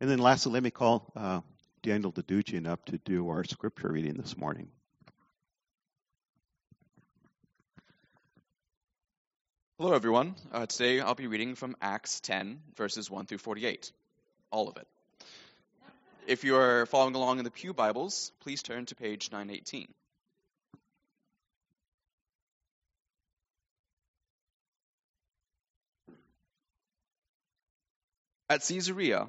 And then lastly, let me call uh, Daniel Dedugian up to do our scripture reading this morning. Hello, everyone. Uh, today I'll be reading from Acts 10, verses 1 through 48. All of it. If you are following along in the Pew Bibles, please turn to page 918. At Caesarea,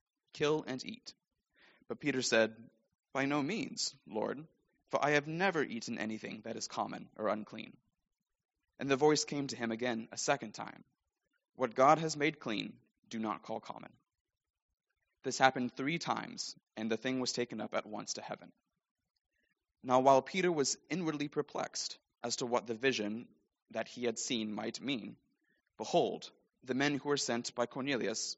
kill and eat. But Peter said, By no means, Lord, for I have never eaten anything that is common or unclean. And the voice came to him again a second time What God has made clean, do not call common. This happened three times, and the thing was taken up at once to heaven. Now, while Peter was inwardly perplexed as to what the vision that he had seen might mean, behold, the men who were sent by Cornelius,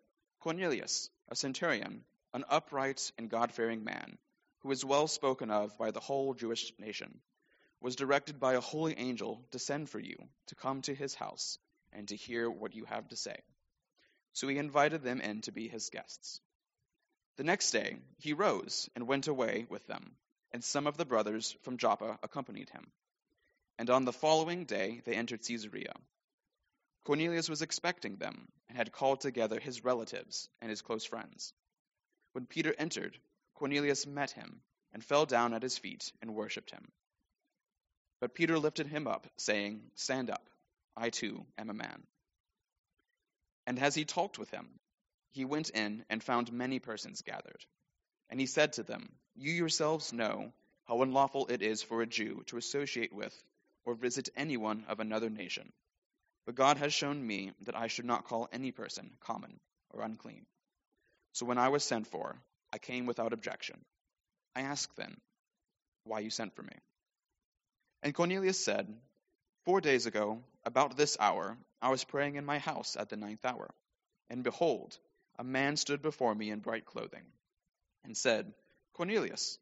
Cornelius, a centurion, an upright and God fearing man, who was well spoken of by the whole Jewish nation, was directed by a holy angel to send for you to come to his house and to hear what you have to say. So he invited them in to be his guests. The next day he rose and went away with them, and some of the brothers from Joppa accompanied him. And on the following day they entered Caesarea. Cornelius was expecting them and had called together his relatives and his close friends. When Peter entered, Cornelius met him and fell down at his feet and worshipped him. But Peter lifted him up, saying, Stand up, I too am a man. And as he talked with him, he went in and found many persons gathered. And he said to them, You yourselves know how unlawful it is for a Jew to associate with or visit anyone of another nation. But God has shown me that I should not call any person common or unclean. So when I was sent for, I came without objection. I asked then, Why you sent for me? And Cornelius said, Four days ago, about this hour, I was praying in my house at the ninth hour, and behold, a man stood before me in bright clothing, and said, Cornelius,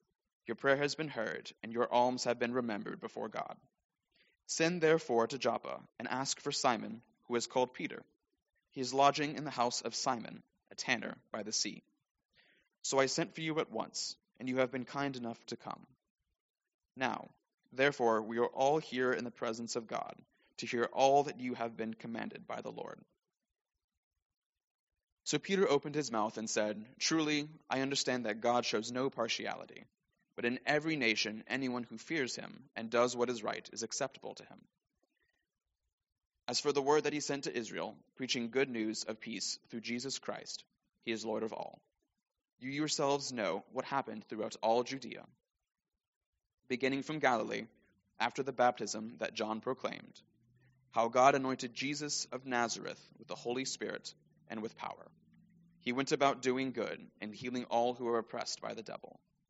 your prayer has been heard, and your alms have been remembered before God. Send therefore to Joppa, and ask for Simon, who is called Peter. He is lodging in the house of Simon, a tanner by the sea. So I sent for you at once, and you have been kind enough to come. Now, therefore, we are all here in the presence of God to hear all that you have been commanded by the Lord. So Peter opened his mouth and said, Truly, I understand that God shows no partiality, but in every nation, anyone who fears him and does what is right is acceptable to him. As for the word that he sent to Israel, preaching good news of peace through Jesus Christ, he is Lord of all. You yourselves know what happened throughout all Judea, beginning from Galilee, after the baptism that John proclaimed, how God anointed Jesus of Nazareth with the Holy Spirit and with power. He went about doing good and healing all who were oppressed by the devil,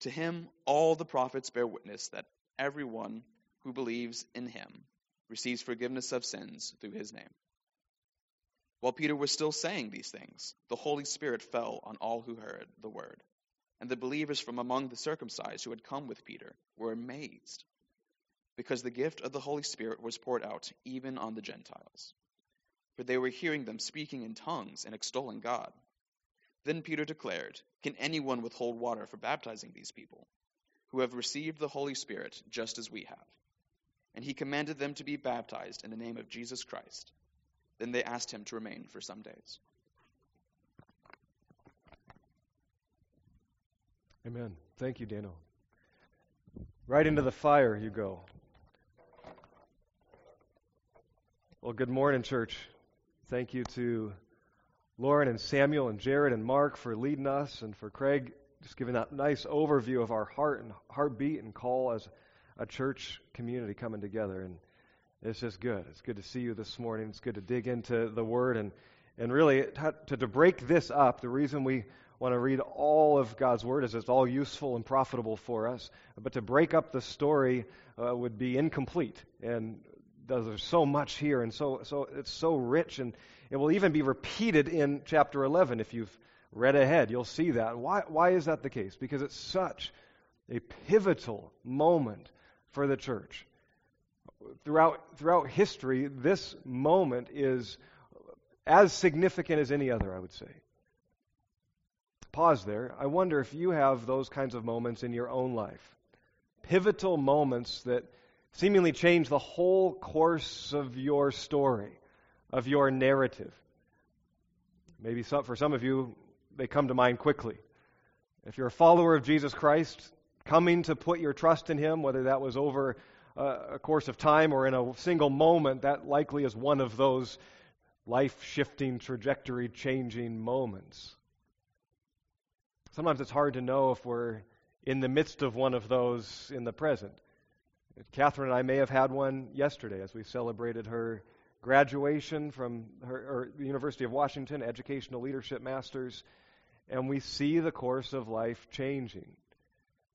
To him, all the prophets bear witness that everyone who believes in him receives forgiveness of sins through his name. While Peter was still saying these things, the Holy Spirit fell on all who heard the word. And the believers from among the circumcised who had come with Peter were amazed, because the gift of the Holy Spirit was poured out even on the Gentiles. For they were hearing them speaking in tongues and extolling God. Then Peter declared, Can anyone withhold water for baptizing these people, who have received the Holy Spirit just as we have? And he commanded them to be baptized in the name of Jesus Christ. Then they asked him to remain for some days. Amen. Thank you, Daniel. Right into the fire you go. Well, good morning, church. Thank you to Lauren and Samuel and Jared and Mark for leading us and for Craig just giving that nice overview of our heart and heartbeat and call as a church community coming together. And it's just good. It's good to see you this morning. It's good to dig into the Word and and really to, to break this up. The reason we want to read all of God's Word is it's all useful and profitable for us. But to break up the story uh, would be incomplete. And there's so much here, and so so it's so rich, and it will even be repeated in chapter 11 if you've read ahead. You'll see that. Why why is that the case? Because it's such a pivotal moment for the church throughout, throughout history, this moment is as significant as any other, I would say. Pause there. I wonder if you have those kinds of moments in your own life. Pivotal moments that seemingly change the whole course of your story, of your narrative. Maybe some, for some of you, they come to mind quickly. If you're a follower of Jesus Christ, coming to put your trust in Him, whether that was over a course of time or in a single moment, that likely is one of those life shifting, trajectory changing moments. Sometimes it's hard to know if we're in the midst of one of those in the present. Catherine and I may have had one yesterday as we celebrated her graduation from her, the University of Washington, Educational Leadership Masters, and we see the course of life changing,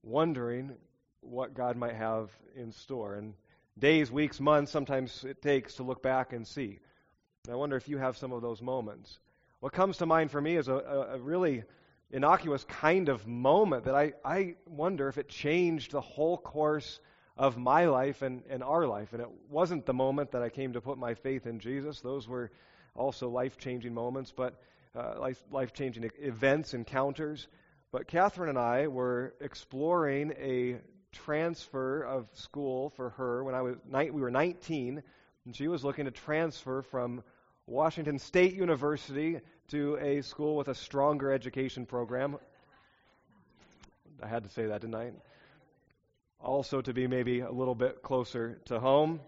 wondering what God might have in store. And days, weeks, months, sometimes it takes to look back and see. And I wonder if you have some of those moments. What comes to mind for me is a, a, really innocuous kind of moment that I, I wonder if it changed the whole course of my life and, and our life. And it wasn't the moment that I came to put my faith in Jesus, those were also life changing moments, but uh, life changing events, encounters. But Catherine and I were exploring a transfer of school for her when I was ni- we were 19, and she was looking to transfer from Washington State University to a school with a stronger education program. I had to say that, didn't I? Also, to be maybe a little bit closer to home.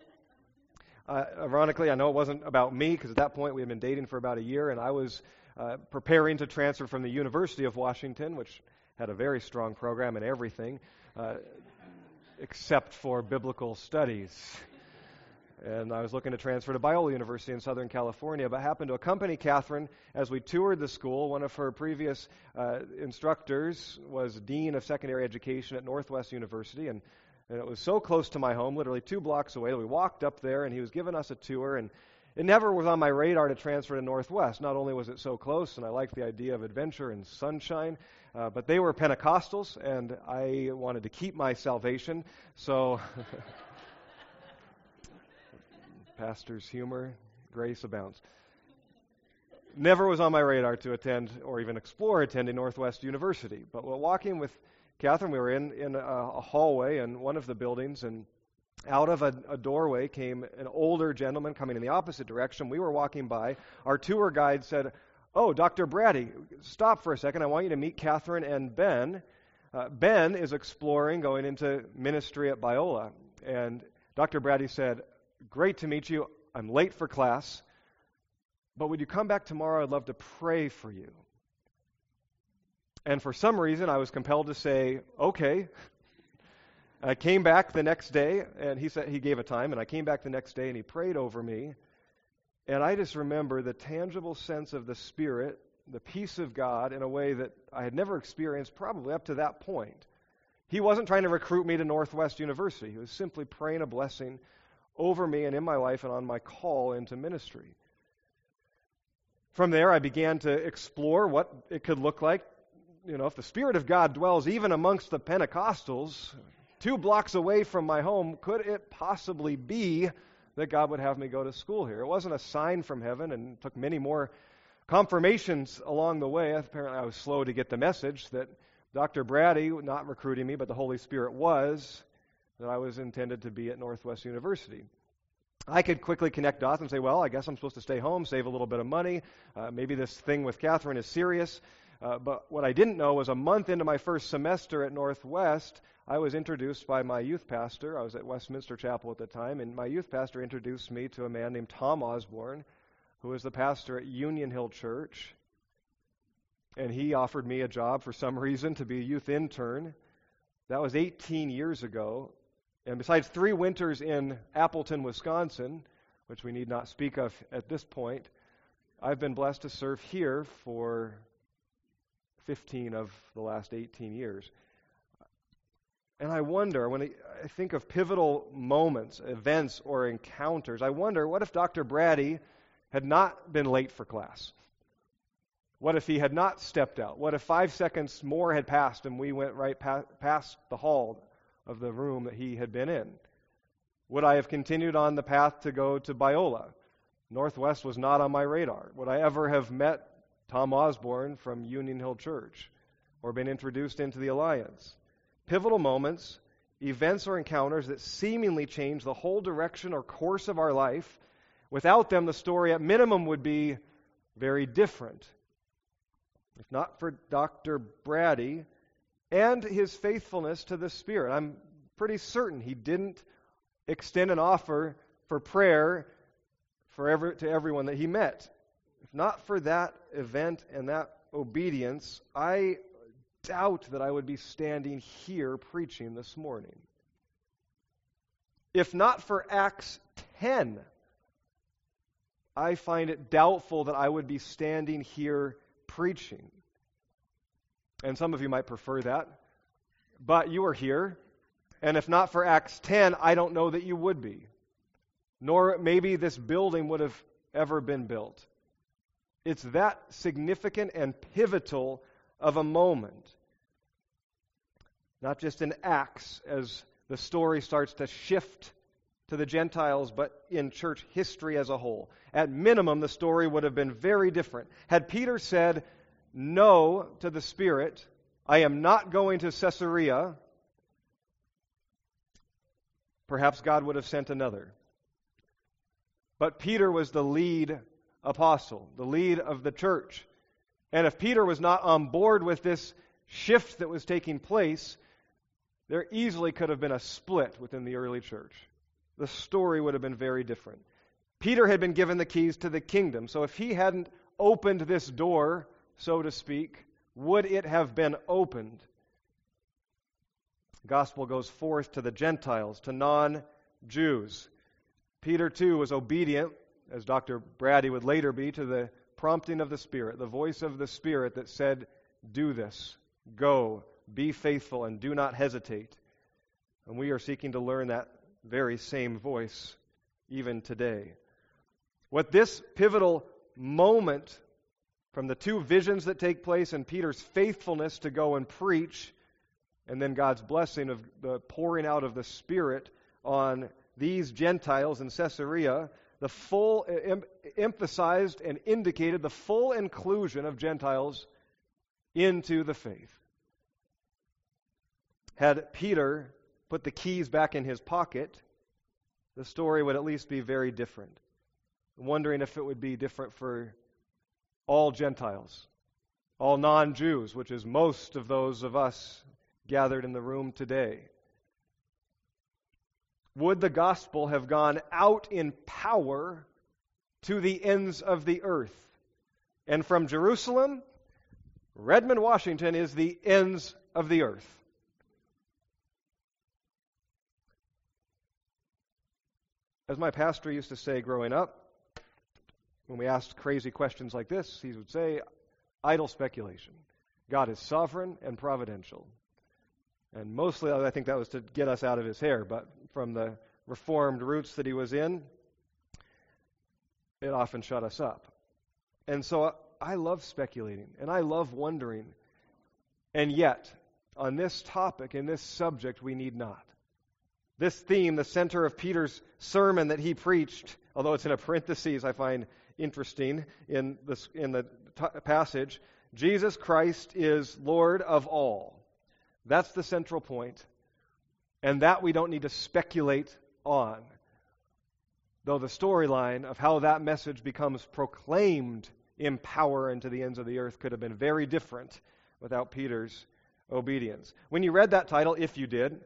Uh, ironically, I know it wasn't about me because at that point we had been dating for about a year, and I was uh, preparing to transfer from the University of Washington, which had a very strong program in everything, uh, except for biblical studies. And I was looking to transfer to Biola University in Southern California, but happened to accompany Catherine as we toured the school. One of her previous uh, instructors was Dean of Secondary Education at Northwest University, and, and, it was so close to my home, literally two blocks away, that we walked up there, and he was giving us a tour. And it never was on my radar to transfer to Northwest. Not only was it so close, and I liked the idea of adventure and sunshine, uh, but they were Pentecostals, and I wanted to keep my salvation. So, pastor's humor, grace abounds. never was on my radar to attend or even explore attending Northwest University. But while walking with Catherine, we were in, in a, a hallway in one of the buildings, and out of a, a, doorway came an older gentleman coming in the opposite direction. We were walking by. Our tour guide said, Oh, Dr. Brady, stop for a second. I want you to meet Catherine and Ben. Uh, ben is exploring going into ministry at Biola. And Dr. Brady said, Great to meet you. I'm late for class. But would you come back tomorrow? I'd love to pray for you. And for some reason, I was compelled to say, okay. I came back the next day, and he said he gave a time, and I came back the next day, and he prayed over me. And I just remember the tangible sense of the Spirit, the peace of God, in a way that I had never experienced probably up to that point. He wasn't trying to recruit me to Northwest University. He was simply praying a blessing over me and in my life and on my call into ministry. From there, I began to explore what it could look like. You know, if the Spirit of God dwells even amongst the Pentecostals, two blocks away from my home, could it possibly be that God would have me go to school here? It wasn't a sign from heaven, and took many more confirmations along the way. Apparently, I was slow to get the message that Dr. Brady, not recruiting me, but the Holy Spirit was, that I was intended to be at Northwest University. I could quickly connect dots and say, well, I guess I'm supposed to stay home, save a little bit of money. Uh, maybe this thing with Catherine is serious. Uh, but what I didn't know was a month into my first semester at Northwest, I was introduced by my youth pastor. I was at Westminster Chapel at the time, and my youth pastor introduced me to a man named Tom Osborne, who was the pastor at Union Hill Church. And he offered me a job for some reason to be a youth intern. That was 18 years ago. And besides three winters in Appleton, Wisconsin, which we need not speak of at this point, I've been blessed to serve here for 15 of the last 18 years. And I wonder, when I think of pivotal moments, events, or encounters, I wonder what if Dr. Brady had not been late for class? What if he had not stepped out? What if five seconds more had passed and we went right past the hall of the room that he had been in? Would I have continued on the path to go to Biola? Northwest was not on my radar. Would I ever have met Tom Osborne from Union Hill Church or been introduced into the Alliance? Pivotal moments, events or encounters that seemingly change the whole direction or course of our life. Without them, the story at minimum would be very different. If not for Dr. Brady, and his faithfulness to the Spirit. I'm pretty certain he didn't extend an offer for prayer for every, to everyone that he met. If not for that event and that obedience, I doubt that I would be standing here preaching this morning. If not for Acts 10, I find it doubtful that I would be standing here preaching. And some of you might prefer that. But you are here. And if not for Acts 10, I don't know that you would be. Nor maybe this building would have ever been built. It's that significant and pivotal of a moment. Not just in Acts as the story starts to shift to the Gentiles, but in church history as a whole. At minimum, the story would have been very different. Had Peter said, no to the Spirit, I am not going to Caesarea, perhaps God would have sent another. But Peter was the lead apostle, the lead of the church. And if Peter was not on board with this shift that was taking place, there easily could have been a split within the early church. The story would have been very different. Peter had been given the keys to the kingdom, so if he hadn't opened this door so to speak, would it have been opened? The gospel goes forth to the Gentiles, to non Jews. Peter, too, was obedient, as Dr. Brady would later be, to the prompting of the Spirit, the voice of the Spirit that said, Do this, go, be faithful, and do not hesitate. And we are seeking to learn that very same voice even today. What this pivotal moment from the two visions that take place and Peter's faithfulness to go and preach, and then God's blessing of the pouring out of the Spirit on these Gentiles in Caesarea, the full, em, emphasized and indicated the full inclusion of Gentiles into the faith. Had Peter put the keys back in his pocket, the story would at least be very different. I'm wondering if it would be different for all Gentiles, all non Jews, which is most of those of us gathered in the room today. Would the gospel have gone out in power to the ends of the earth? And from Jerusalem, Redmond, Washington is the ends of the earth. As my pastor used to say growing up, when we asked crazy questions like this, he would say, idle speculation. God is sovereign and providential. And mostly, I think that was to get us out of his hair, but from the reformed roots that he was in, it often shut us up. And so uh, I love speculating and I love wondering. And yet, on this topic, in this subject, we need not. This theme, the center of Peter's sermon that he preached, although it's in a parenthesis, I find interesting in, this, in the t- passage Jesus Christ is Lord of all. That's the central. And that we don't need to speculate on. Though the storyline of how that message becomes proclaimed in power into the ends of the earth could have been very different without Peter's obedience. When you read that title, if you did,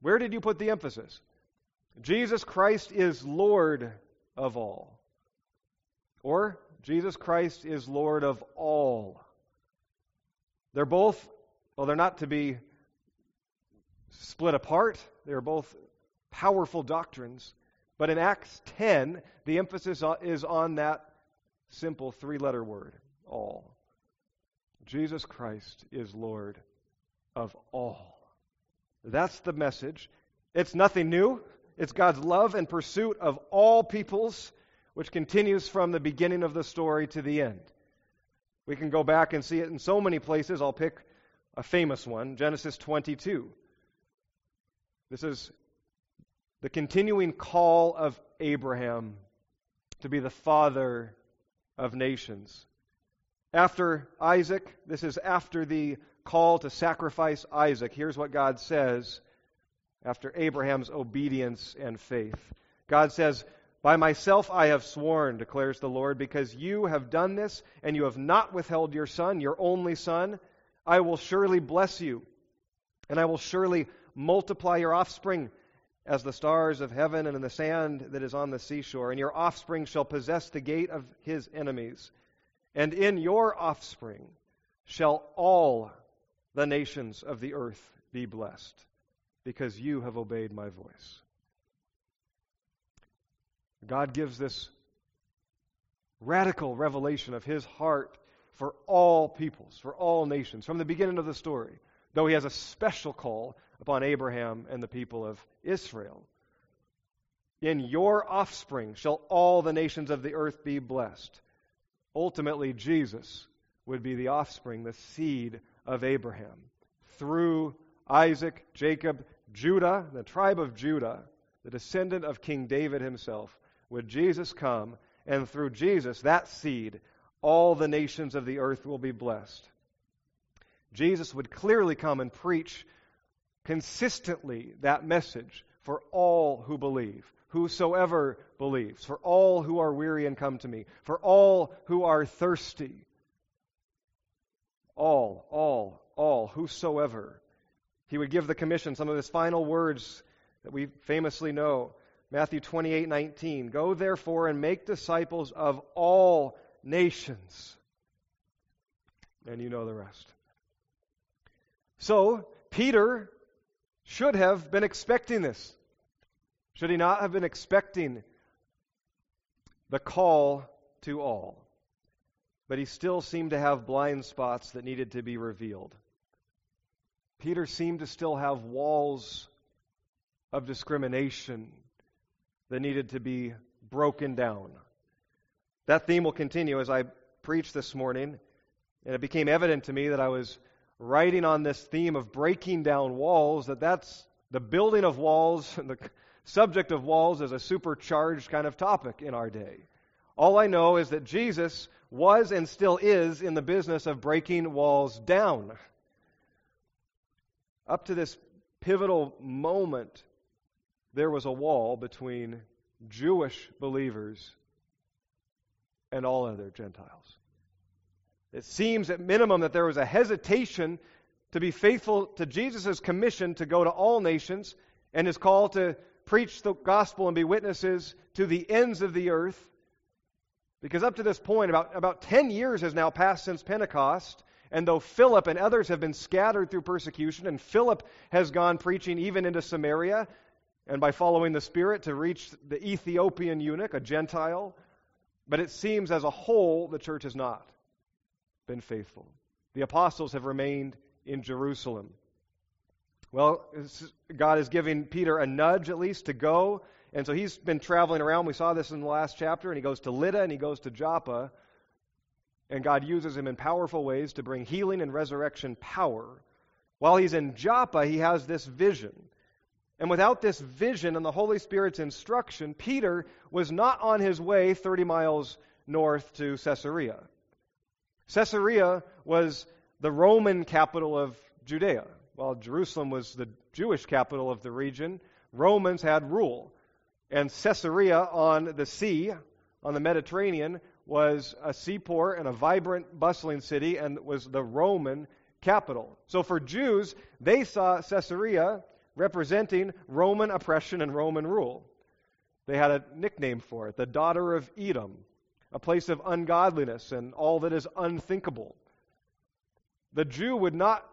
where did you put the emphasis? Jesus Christ is Lord of all. Or Jesus Christ is Lord of all. They're both, well, they're not to be split apart. They're both powerful doctrines. But in Acts 10, the emphasis is on that simple three letter word all. Jesus Christ is Lord of all. That's the message. It's nothing new. It's God's love and pursuit of all peoples, which continues from the beginning of the story to the end. We can go back and see it in so many places. I'll pick a famous one Genesis 22. This is the continuing call of Abraham to be the father of nations. After Isaac, this is after the call to sacrifice Isaac. Here's what God says after Abraham's obedience and faith. God says, By myself I have sworn, declares the Lord, because you have done this and you have not withheld your son, your only son. I will surely bless you, and I will surely multiply your offspring as the stars of heaven and in the sand that is on the seashore, and your offspring shall possess the gate of his enemies. And in your offspring shall all the nations of the earth be blessed, because you have obeyed my voice. God gives this radical revelation of his heart for all peoples, for all nations, from the beginning of the story, though he has a special call upon Abraham and the people of Israel. In your offspring shall all the nations of the earth be blessed. Ultimately, Jesus would be the offspring, the seed of Abraham. Through Isaac, Jacob, Judah, the tribe of Judah, the descendant of King David himself, would Jesus come, and through Jesus, that seed, all the nations of the earth will be blessed. Jesus would clearly come and preach consistently that message for all who believe. Whosoever believes, for all who are weary and come to me, for all who are thirsty. All, all, all, whosoever. He would give the commission some of his final words that we famously know. Matthew 28 19. Go therefore and make disciples of all nations. And you know the rest. So, Peter should have been expecting this. Should he not have been expecting the call to all? But he still seemed to have blind spots that needed to be revealed. Peter seemed to still have walls of discrimination that needed to be broken down. That theme will continue as I preach this morning, and it became evident to me that I was writing on this theme of breaking down walls, that that's the building of walls, and the subject of walls is a supercharged kind of topic in our day. All I know is that Jesus was and still is in the business of breaking walls down. Up to this pivotal moment, there was a wall between Jewish believers and all other Gentiles. It seems at minimum that there was a hesitation to be faithful to Jesus' commission to go to all nations and his call to preach the gospel and be witnesses to the ends of the earth. Because up to this point, about, about 10 years has now passed since Pentecost, and though Philip and others have been scattered through persecution, and Philip has gone preaching even into Samaria, and by following the Spirit to reach the Ethiopian eunuch, a Gentile, but it seems as a whole the church has not been faithful. The apostles have remained in Jerusalem. Well, God is giving Peter a nudge at least to go. And so he's been traveling around. We saw this in the last chapter. And he goes to Lydda and he goes to Joppa. And God uses him in powerful ways to bring healing and resurrection power. While he's in Joppa, he has this vision. And without this vision and the Holy Spirit's instruction, Peter was not on his way 30 miles north to Caesarea. Caesarea was the Roman capital of Judea. While Jerusalem was the Jewish capital of the region, Romans had rule. And Caesarea on the sea, on the Mediterranean, was a seaport and a vibrant, bustling city and was the Roman capital. So for Jews, they saw Caesarea representing Roman oppression and Roman rule. They had a nickname for it, the daughter of Edom, a place of ungodliness and all that is unthinkable. The Jew would not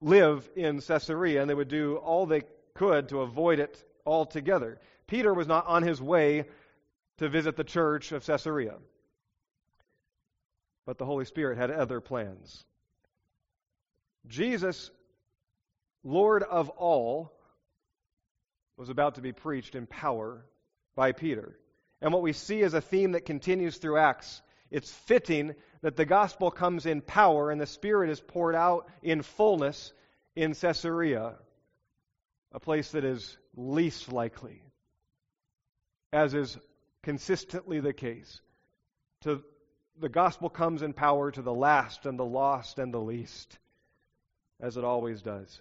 live in Caesarea, and they would do all they could to avoid it altogether. Peter was not on his way to visit the church of Caesarea, but the Holy Spirit had other plans. Jesus Lord of all, was about to be preached in power by Peter. And what we see is a theme that continues through Acts. It's fitting that the gospel comes in power and the Spirit is poured out in fullness in Caesarea, a place that is least likely, as is consistently the case. To the gospel comes in power to the last and the lost and the least, as it always does.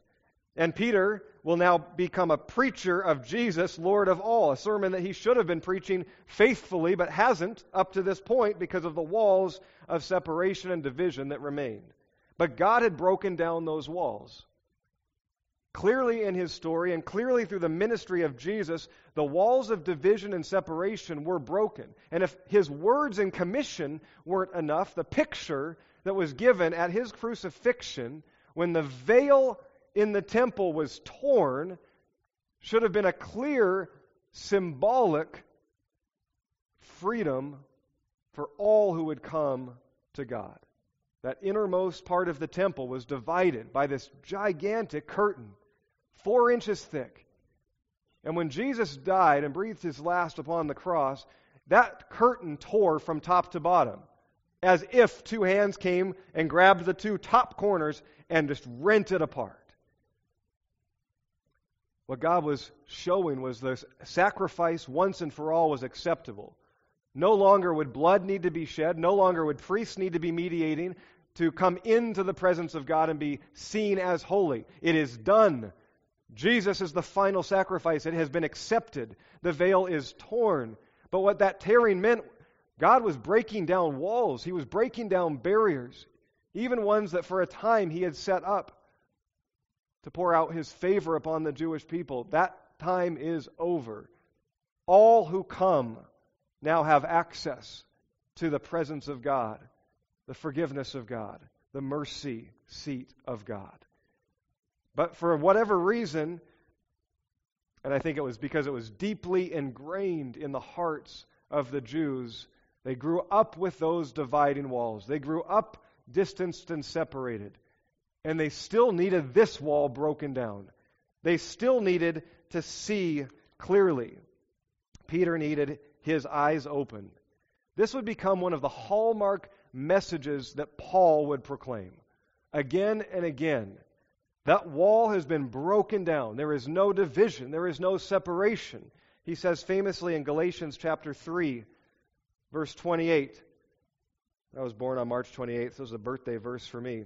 And Peter will now become a preacher of Jesus, Lord of all, a sermon that he should have been preaching faithfully, but hasn't up to this point because of the walls of separation and division that remained. But God had broken down those walls. Clearly in his story and clearly through the ministry of Jesus, the walls of division and separation were broken. And if his words and commission weren't enough, the picture that was given at his crucifixion, when the veil in the temple was torn should have been a clear symbolic freedom for all who would come to God. That innermost part of the temple was divided by this gigantic curtain, four inches thick. And when Jesus died and breathed his last upon the cross, that curtain tore from top to bottom, as if two hands came and grabbed the two top corners and just rent it apart. What God was showing was the sacrifice once and for all was acceptable. No longer would blood need to be shed, no longer would priests need to be mediating to come into the presence of God and be seen as holy. It is done. Jesus is the final sacrifice. It has been accepted. The veil is torn. But what that tearing meant, God was breaking down walls, He was breaking down barriers, even ones that for a time He had set up to pour out his favor upon the Jewish people. That time is over. All who come now have access to the presence of God, the forgiveness of God, the mercy seat of God. But for whatever reason, and I think it was because it was deeply ingrained in the hearts of the Jews, they grew up with those dividing walls. They grew up distanced and separated. And they still needed this wall broken down. They still needed to see clearly. Peter needed his eyes open. This would become one of the hallmark messages that Paul would proclaim again and again. That wall has been broken down. There is no division, there is no separation. He says famously in Galatians chapter 3, verse 28. I was born on March 28th. This was a birthday verse for me.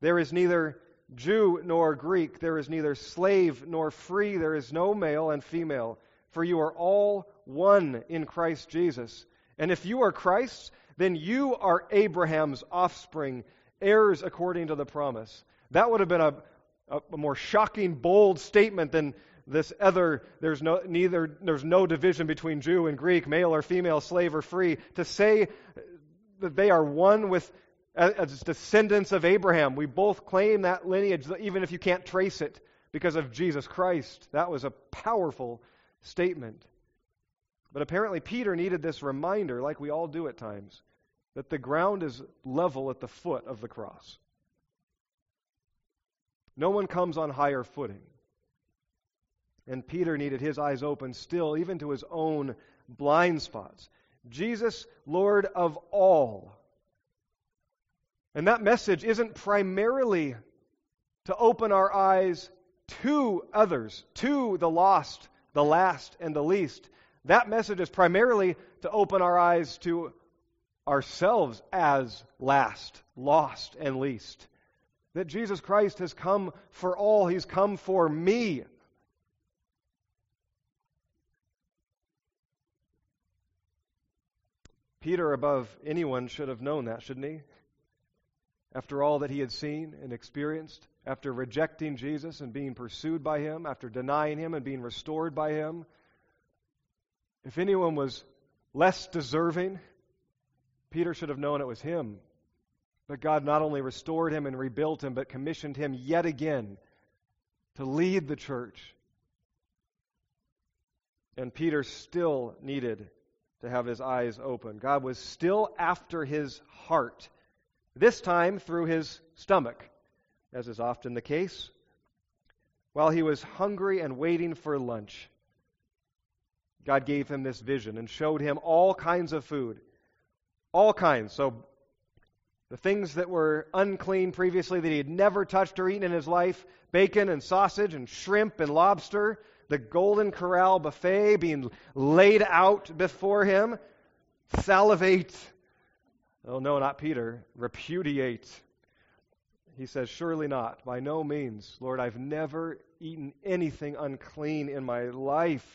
There is neither Jew nor Greek. There is neither slave nor free. There is no male and female. For you are all one in Christ Jesus. And if you are Christ's, then you are Abraham's offspring, heirs according to the promise. That would have been a, a, more shocking, bold statement than this other there's no neither there's no division between Jew and Greek, male or female, slave or free. To say that they are one with as descendants of Abraham. We both claim that lineage, even if you can't trace it because of Jesus Christ. That was a powerful statement. But apparently, Peter needed this reminder, like we all do at times, that the ground is level at the foot of the cross. No one comes on higher footing. And Peter needed his eyes open still, even to his own blind spots. Jesus, Lord of all. And that message isn't primarily to open our eyes to others, to the lost, the last, and the least. That message is primarily to open our eyes to ourselves as last, lost, and least. That Jesus Christ has come for all, He's come for me. Peter, above anyone, should have known that, shouldn't he? After all that he had seen and experienced, after rejecting Jesus and being pursued by him, after denying him and being restored by him, if anyone was less deserving, Peter should have known it was him. But God not only restored him and rebuilt him, but commissioned him yet again to lead the church. And Peter still needed to have his eyes open. God was still after his heart, this time through his stomach, as is often the case. While he was hungry and waiting for lunch, God gave him this vision and showed him all kinds of food. All kinds. So, the things that were unclean previously that he had never touched or eaten in his life bacon and sausage and shrimp and lobster the Golden Corral buffet being laid out before him. Salivate. Oh, no, not Peter. Repudiate. He says, Surely not. By no means. Lord, I've never eaten anything unclean in my life.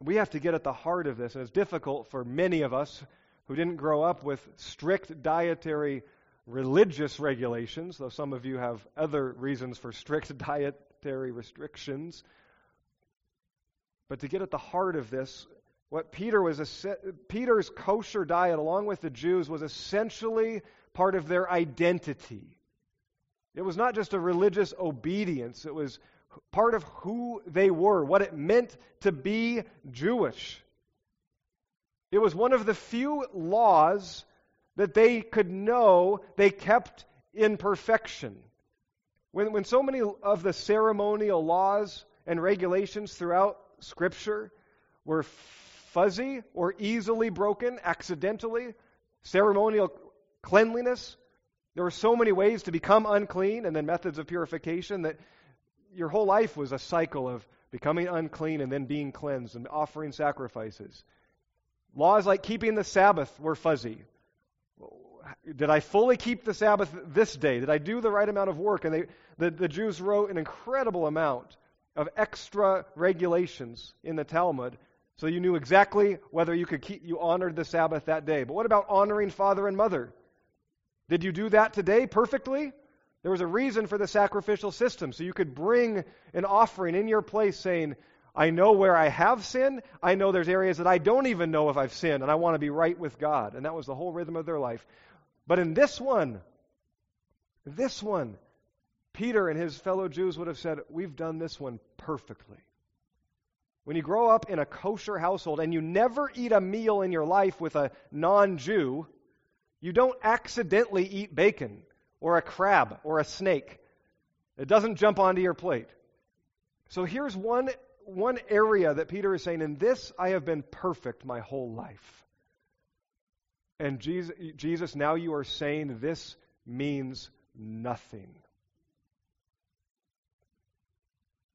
We have to get at the heart of this, and it's difficult for many of us who didn't grow up with strict dietary religious regulations, though some of you have other reasons for strict dietary restrictions. But to get at the heart of this, what Peter was Peter's kosher diet, along with the Jews, was essentially part of their identity. It was not just a religious obedience; it was part of who they were, what it meant to be Jewish. It was one of the few laws that they could know they kept in perfection. When, when so many of the ceremonial laws and regulations throughout Scripture were fuzzy or easily broken accidentally, ceremonial cleanliness. There were so many ways to become unclean and then methods of purification that your whole life was a cycle of becoming unclean and then being cleansed and offering sacrifices. Laws like keeping the Sabbath were fuzzy. Did I fully keep the Sabbath this day? Did I do the right amount of work? And they, the, the Jews wrote an incredible amount of extra regulations in the Talmud so you knew exactly whether you could keep you honored the Sabbath that day. But what about honoring father and mother? Did you do that today perfectly? There was a reason for the sacrificial system so you could bring an offering in your place saying, I know where I have sinned. I know there's areas that I don't even know if I've sinned, and I want to be right with God. And that was the whole rhythm of their life. But in this one, this one, Peter and his fellow Jews would have said, We've done this one perfectly. When you grow up in a kosher household and you never eat a meal in your life with a non Jew, you don't accidentally eat bacon or a crab or a snake. It doesn't jump onto your plate. So here's one, one area that Peter is saying, In this I have been perfect my whole life. And Jesus, Jesus now you are saying this means nothing.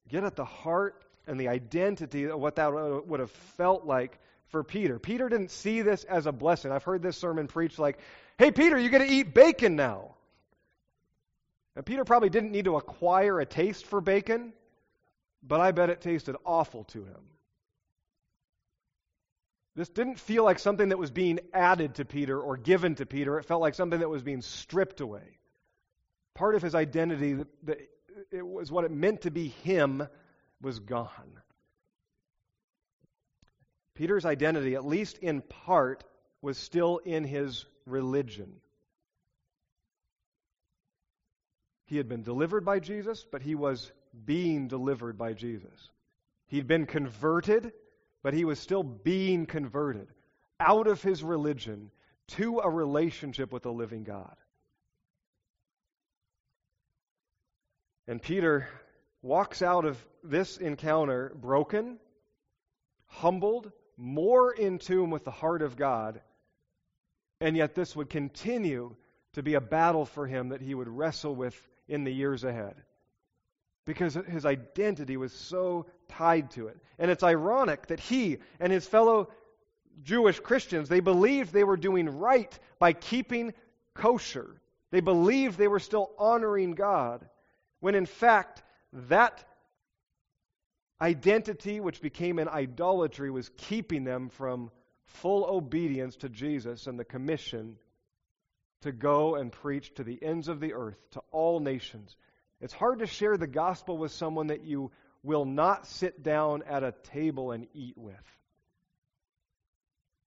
get at the heart and the identity of what that would have felt like for Peter. Peter didn't see this as a blessing. I've heard this sermon preached like, hey, Peter, you're going to eat bacon now. And Peter probably didn't need to acquire a taste for bacon, but I bet it tasted awful to him. This didn't feel like something that was being added to Peter or given to Peter. It felt like something that was being stripped away. Part of his identity, that it was what it meant to be him, was gone. Peter's identity, at least in part, was still in his religion. He had been delivered by Jesus, but he was being delivered by Jesus. He'd been converted, but he was still being converted out of his religion to a relationship with the living God. And Peter walks out of this encounter broken, humbled, more in tune with the heart of God, and yet this would continue to be a battle for him that he would wrestle with in the years ahead. Because his identity was so tied to it. And it's ironic that he and his fellow Jewish Christians, they believed they were doing right by keeping kosher. They believed they were still honoring God, when in fact, that identity, which became an idolatry, was keeping them from full obedience to Jesus and the commission to go and preach to the ends of the earth, to all nations. It's hard to share the gospel with someone that you will not sit down at a table and eat with.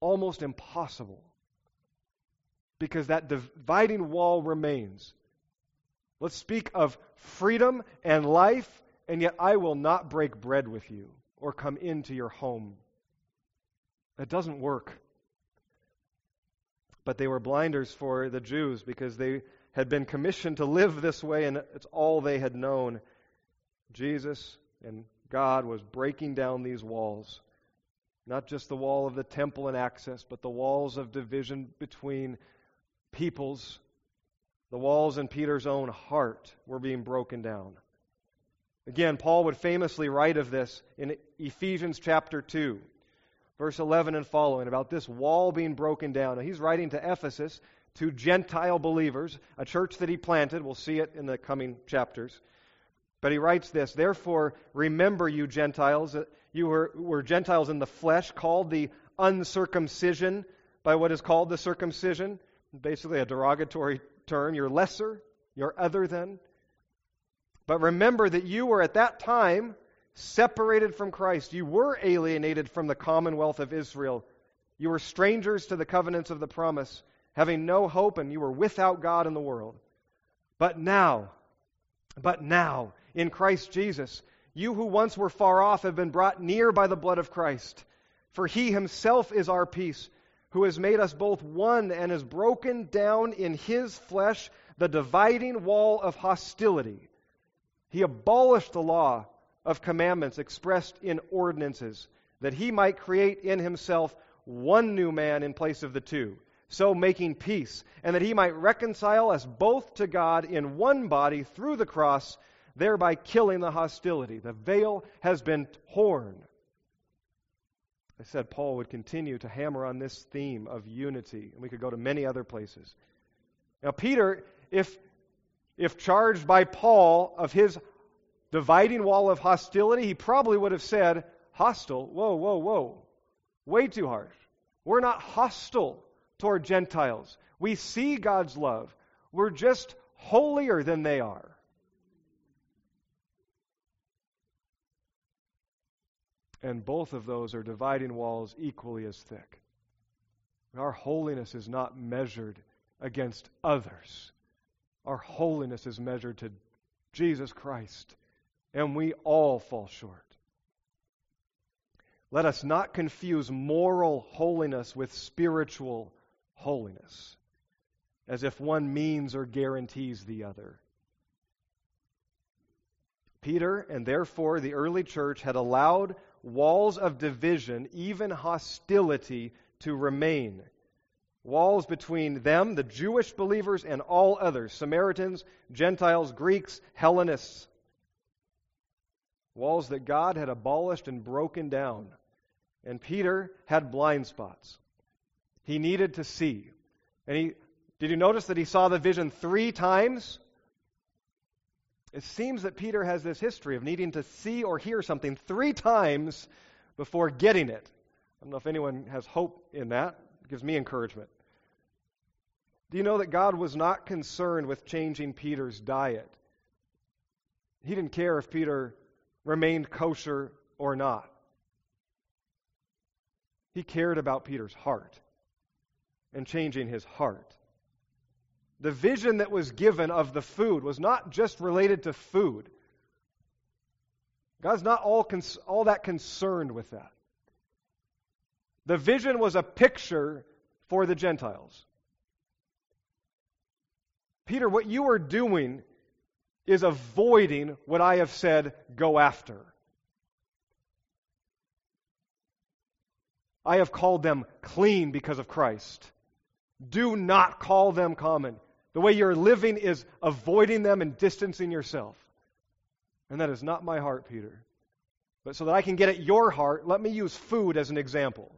Almost impossible. Because that dividing wall remains. Let's speak of freedom and life and yet I will not break bread with you or come into your home. That doesn't work. But they were blinders for the Jews because they had been commissioned to live this way, and it's all they had known. Jesus and God was breaking down these walls. Not just the wall of the temple and access, but the walls of division between peoples. The walls in Peter's own heart were being broken down. Again, Paul would famously write of this in Ephesians chapter 2, verse 11 and following, about this wall being broken down. Now, he's writing to Ephesus, to Gentile believers, a church that he planted. We'll see it in the coming chapters. But he writes this Therefore, remember, you Gentiles, you were, were Gentiles in the flesh, called the uncircumcision by what is called the circumcision, basically a derogatory term. You're lesser, you're other than. But remember that you were at that time separated from Christ. You were alienated from the commonwealth of Israel. You were strangers to the covenants of the promise, having no hope, and you were without God in the world. But now, but now, in Christ Jesus, you who once were far off have been brought near by the blood of Christ. For he himself is our peace, who has made us both one and has broken down in his flesh the dividing wall of hostility he abolished the law of commandments expressed in ordinances, that he might create in himself one new man in place of the two, so making peace, and that he might reconcile us both to God in one body through the cross, thereby killing the hostility. The veil has been torn. I said Paul would continue to hammer on this theme of unity, and we could go to many other places. Now, Peter, if if charged by Paul of his dividing wall of hostility, he probably would have said, Hostile? Whoa, whoa, whoa. Way too harsh. We're not hostile toward Gentiles. We see God's love. We're just holier than they are. And both of those are dividing walls equally as thick. Our holiness is not measured against others. Our holiness is measured to Jesus Christ, and we all fall short. Let us not confuse moral holiness with spiritual holiness, as if one means or guarantees the other. Peter, and therefore the early church, had allowed walls of division, even hostility, to remain walls between them, the Jewish believers, and all others Samaritans, Gentiles, Greeks, Hellenists. walls that God had abolished and broken down. And Peter had blind spots. He needed to see. And he did you notice that he saw the vision 3 times? It seems that Peter has this history of needing to see or hear something 3 times before getting it. I don't know if anyone has hope in that. It gives me encouragement. Do you know that God was not concerned with changing Peter's diet? He didn't care if Peter remained kosher or not. He cared about Peter's heart and changing his heart. The vision that was given of the food was not just related to food. God's not all, cons- all that concerned with that. The vision was a picture for the Gentiles. Peter, what you are doing is avoiding what I have said go after. I have called them clean because of Christ. Do not call them common. The way you're living is avoiding them and distancing yourself. And that is not my heart, Peter. But so that I can get at your heart, let me use food as an example.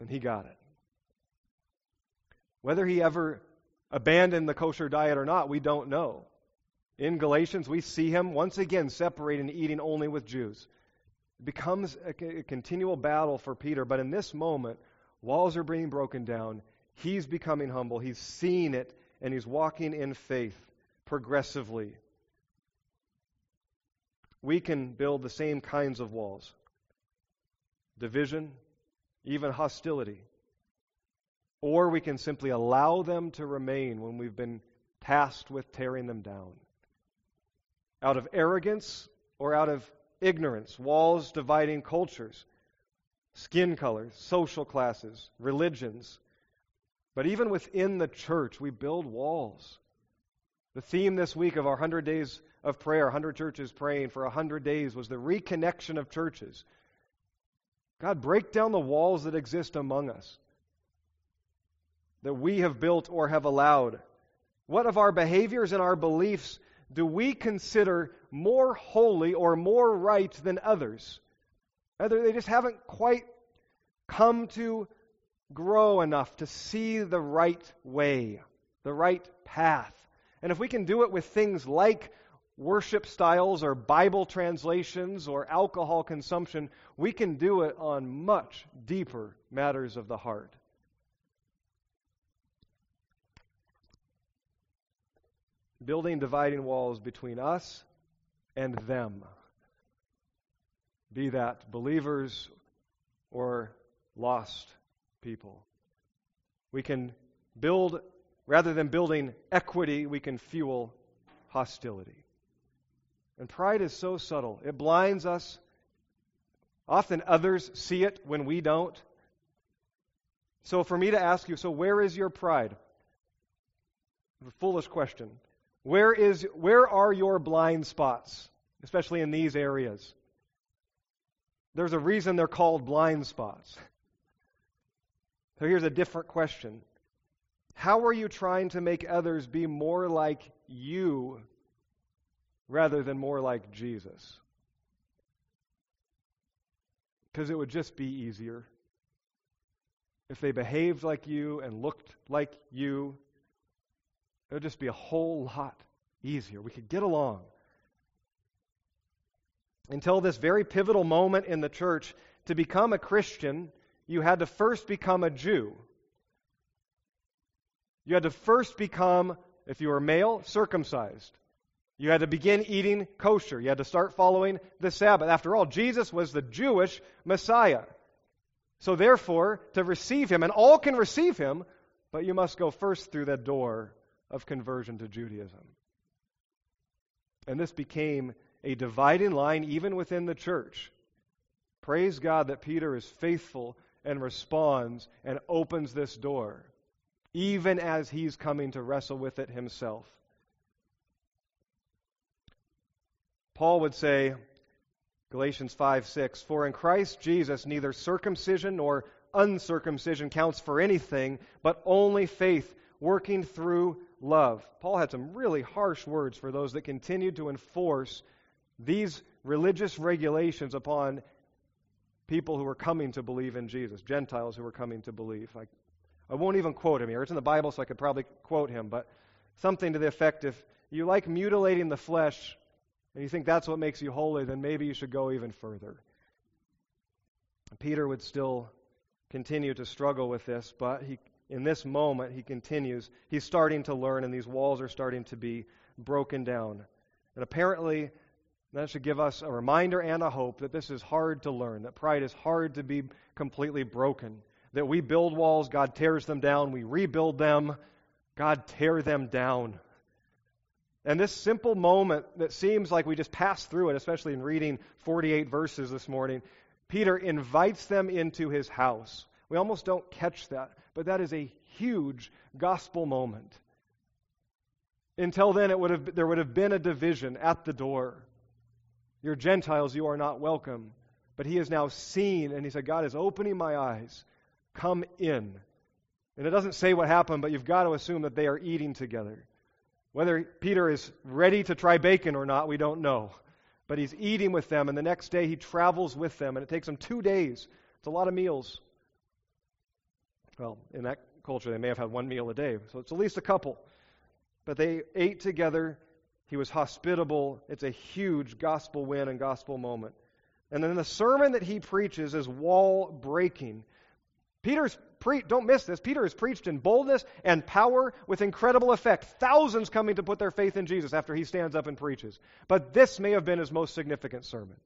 And he got it. Whether he ever abandoned the kosher diet or not, we don't know. In Galatians, we see him once again separating and eating only with Jews. It becomes a, a continual battle for Peter, but in this moment, walls are being broken down. He's becoming humble. He's seeing it, and he's walking in faith progressively. We can build the same kinds of walls division, even hostility. Or we can simply allow them to remain when we've been tasked with tearing them down. Out of arrogance or out of ignorance, walls dividing cultures, skin colors, social classes, religions. But even within the church, we build walls. The theme this week of our 100 days of prayer, 100 churches praying for 100 days, was the reconnection of churches. God, break down the walls that exist among us that we have built or have allowed? What of our behaviors and our beliefs do we consider more holy or more right than others? Either they just haven't quite come to grow enough to see the right way, the right path. And if we can do it with things like worship styles or Bible translations or alcohol consumption, we can do it on much deeper matters of the heart. building dividing walls between us and them. Be that believers or lost people. We can build, rather than building equity, we can fuel hostility. And pride is so subtle, it blinds us. Often others see it when we don't. So, for me to ask you, so where is your pride? A foolish question. Where, is, where are your blind spots, especially in these areas? There's a reason they're called blind spots. So here's a different question How are you trying to make others be more like you rather than more like Jesus? Because it would just be easier if they behaved like you and looked like you it would just be a whole lot easier. We could get along. Until this very pivotal moment in the church, to become a Christian, you had to first become a Jew. You had to first become, if you were male, circumcised. You had to begin eating kosher. You had to start following the Sabbath. After all, Jesus was the Jewish Messiah. So, therefore, to receive him, and all can receive him, but you must go first through that door of conversion to Judaism. And this became a dividing line even within the church. Praise God that Peter is faithful and responds and opens this door, even as he's coming to wrestle with it himself. Paul would say, Galatians 5 6, For in Christ Jesus neither circumcision nor uncircumcision counts for anything, but only faith working through love. Paul had some really harsh words for those that continued to enforce these religious regulations upon people who were coming to believe in Jesus, Gentiles who were coming to believe. I, I won't even quote him here. It's in the Bible, so I could probably quote him, but something to the effect if you like mutilating the flesh and you think that's what makes you holy, then maybe you should go even further. Peter would still continue to struggle with this, but he, in this moment, he continues. He's starting to learn, and these walls are starting to be broken down. And apparently, that should give us a reminder and a hope that this is hard to learn, that pride is hard to be completely broken. That we build walls, God tears them down. We rebuild them, God tear them down. And this simple moment that seems like we just passed through it, especially in reading 48 verses this morning, Peter invites them into his house. We almost don't catch that, but that is a huge gospel moment. Until then, it would have, there would have been a division at the door. You're Gentiles, you are not welcome. But he is now seen, and he said, God is opening my eyes. Come in. And it doesn't say what happened, but you've got to assume that they are eating together. Whether Peter is ready to try bacon or not, we don't know. But he's eating with them, and the next day he travels with them, and it takes him two days. It's a lot of meals. Well, in that culture, they may have had one meal a day, so it's at least a couple. But they ate together he was hospitable. It's a huge gospel win and gospel moment. And then the sermon that he preaches is wall breaking. Peter's pre- don't miss this. Peter is preached in boldness and power with incredible effect. Thousands coming to put their faith in Jesus after he stands up and preaches. But this may have been his most significant sermon.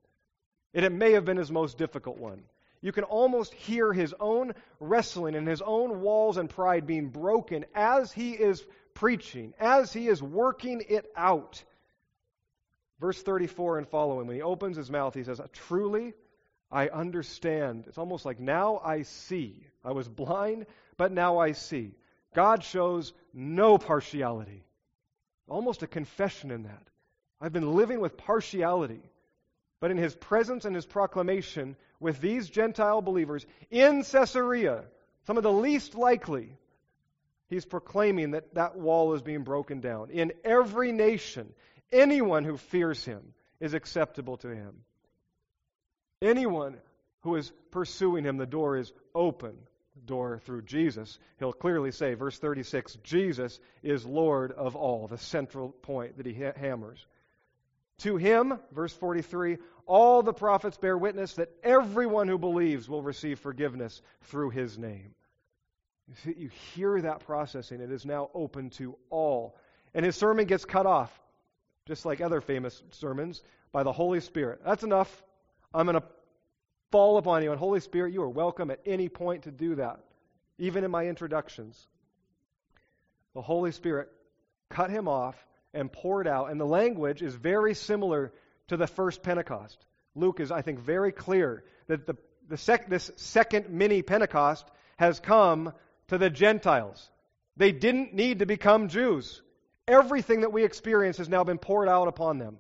And it may have been his most difficult one. You can almost hear his own wrestling and his own walls and pride being broken as he is preaching, as he is working it out. Verse 34 and following, when he opens his mouth, he says, Truly, I understand. It's almost like now I see. I was blind, but now I see. God shows no partiality. Almost a confession in that. I've been living with partiality. But in his presence and his proclamation with these Gentile believers in Caesarea, some of the least likely, he's proclaiming that that wall is being broken down. In every nation, anyone who fears him is acceptable to him. Anyone who is pursuing him, the door is open. Door through Jesus. He'll clearly say, verse 36, Jesus is Lord of all, the central point that he ha- hammers. To him, verse 43, all the prophets bear witness that everyone who believes will receive forgiveness through his name. You hear that processing. It is now open to all. And his sermon gets cut off, just like other famous sermons, by the Holy Spirit. That's enough. I'm going to fall upon you. And Holy Spirit, you are welcome at any point to do that, even in my introductions. The Holy Spirit cut him off and poured out. And the language is very similar to the first Pentecost. Luke is, I think, very clear that the, the sec, this second mini Pentecost has come to the Gentiles. They didn't need to become Jews. Everything that we experience has now been poured out upon them.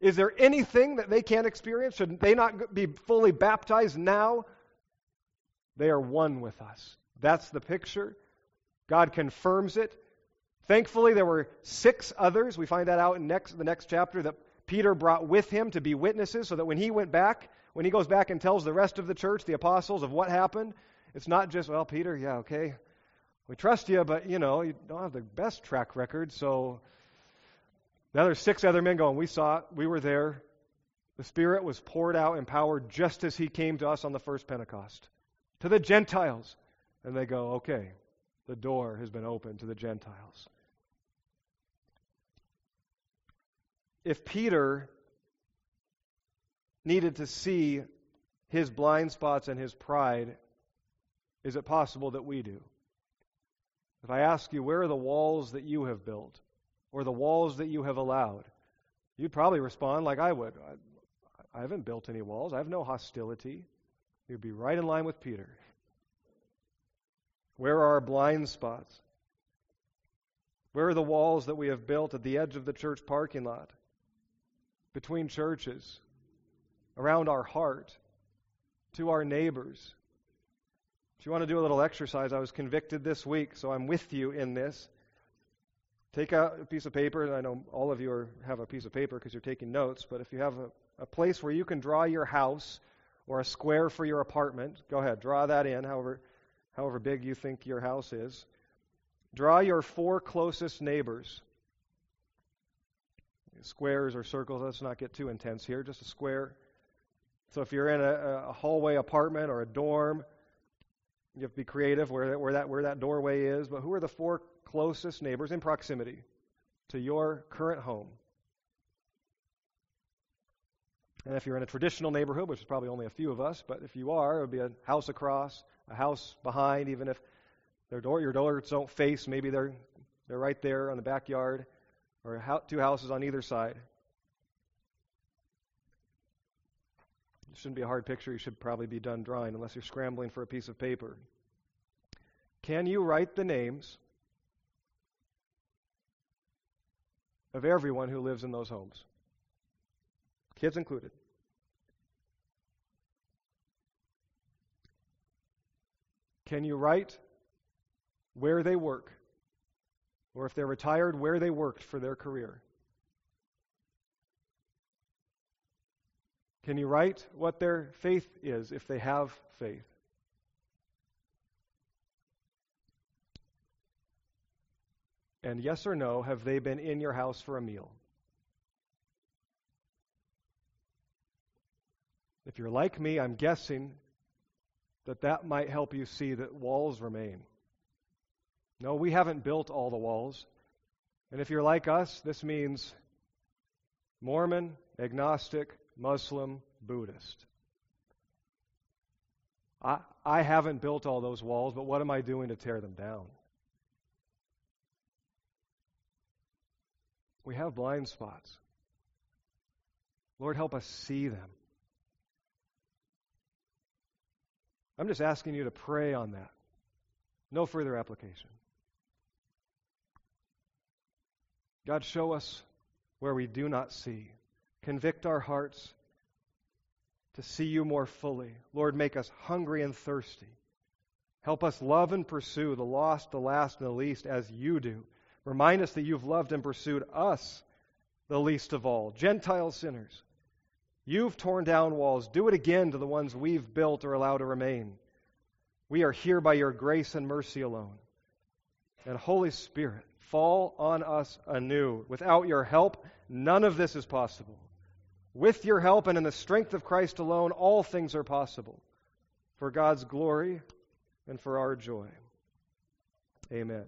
Is there anything that they can't experience? Should they not be fully baptized now? They are one with us. That's the picture. God confirms it. Thankfully, there were six others. We find that out in next, the next chapter that Peter brought with him to be witnesses so that when he went back, when he goes back and tells the rest of the church, the apostles, of what happened, it's not just, well, Peter, yeah, okay, we trust you, but, you know, you don't have the best track record, so now there's six other men going, we saw it, we were there. The Spirit was poured out in power just as He came to us on the first Pentecost, to the Gentiles. And they go, okay, the door has been opened to the Gentiles. If Peter needed to see his blind spots and his pride is it possible that we do? If I ask you, where are the walls that you have built or the walls that you have allowed? You'd probably respond like I would. I, I haven't built any walls. I have no hostility. You'd be right in line with Peter. Where are our blind spots? Where are the walls that we have built at the edge of the church parking lot, between churches, around our heart, to our neighbors, if you want to do a little exercise, I was convicted this week, so I'm with you in this. take out a piece of paper, and I know all of you are, have a piece of paper because you're taking notes, but if you have a, a place where you can draw your house or a square for your apartment, go ahead, draw that in, however, however big you think your house is. Draw your four closest neighbors. Squares or circles, let's not get too intense here, just a square. So if you're in a, a hallway apartment or a dorm, you have to be creative where, that, where, that, where that doorway is. But who are the four closest neighbors in proximity to your current home? And if you're in a traditional neighborhood, which is probably only a few of us, but if you are, it would be a house across, a house behind, even if their door, your doors don't face, maybe they're, they're right there on the backyard, or two houses on either side. It shouldn't be a hard picture. You should probably be done drawing unless you're scrambling for a piece of paper. Can you write the names of everyone who lives in those homes? Kids included. Can you write where they work? Or if they're retired, where they worked for their career? Can you write what their faith is if they have faith? And yes or no, have they been in your house for a meal? If you're like me, I'm guessing that that might help you see that walls remain. No, we haven't built all the walls. And if you're like us, this means Mormon, agnostic, Muslim, Buddhist. I, I haven't built all those walls, but what am I doing to tear them down? We have blind spots. Lord, help us see them. I'm just asking you to pray on that. No further application. God, show us where we do not see. Convict our hearts to see you more fully. Lord, make us hungry and thirsty. Help us love and pursue the lost, the last, and the least as you do. Remind us that you've loved and pursued us, the least of all, Gentile sinners. You've torn down walls. Do it again to the ones we've built or allowed to remain. We are here by your grace and mercy alone. And Holy Spirit, fall on us anew. Without your help, none of this is possible. With your help and in the strength of Christ alone, all things are possible for God's glory and for our joy. Amen.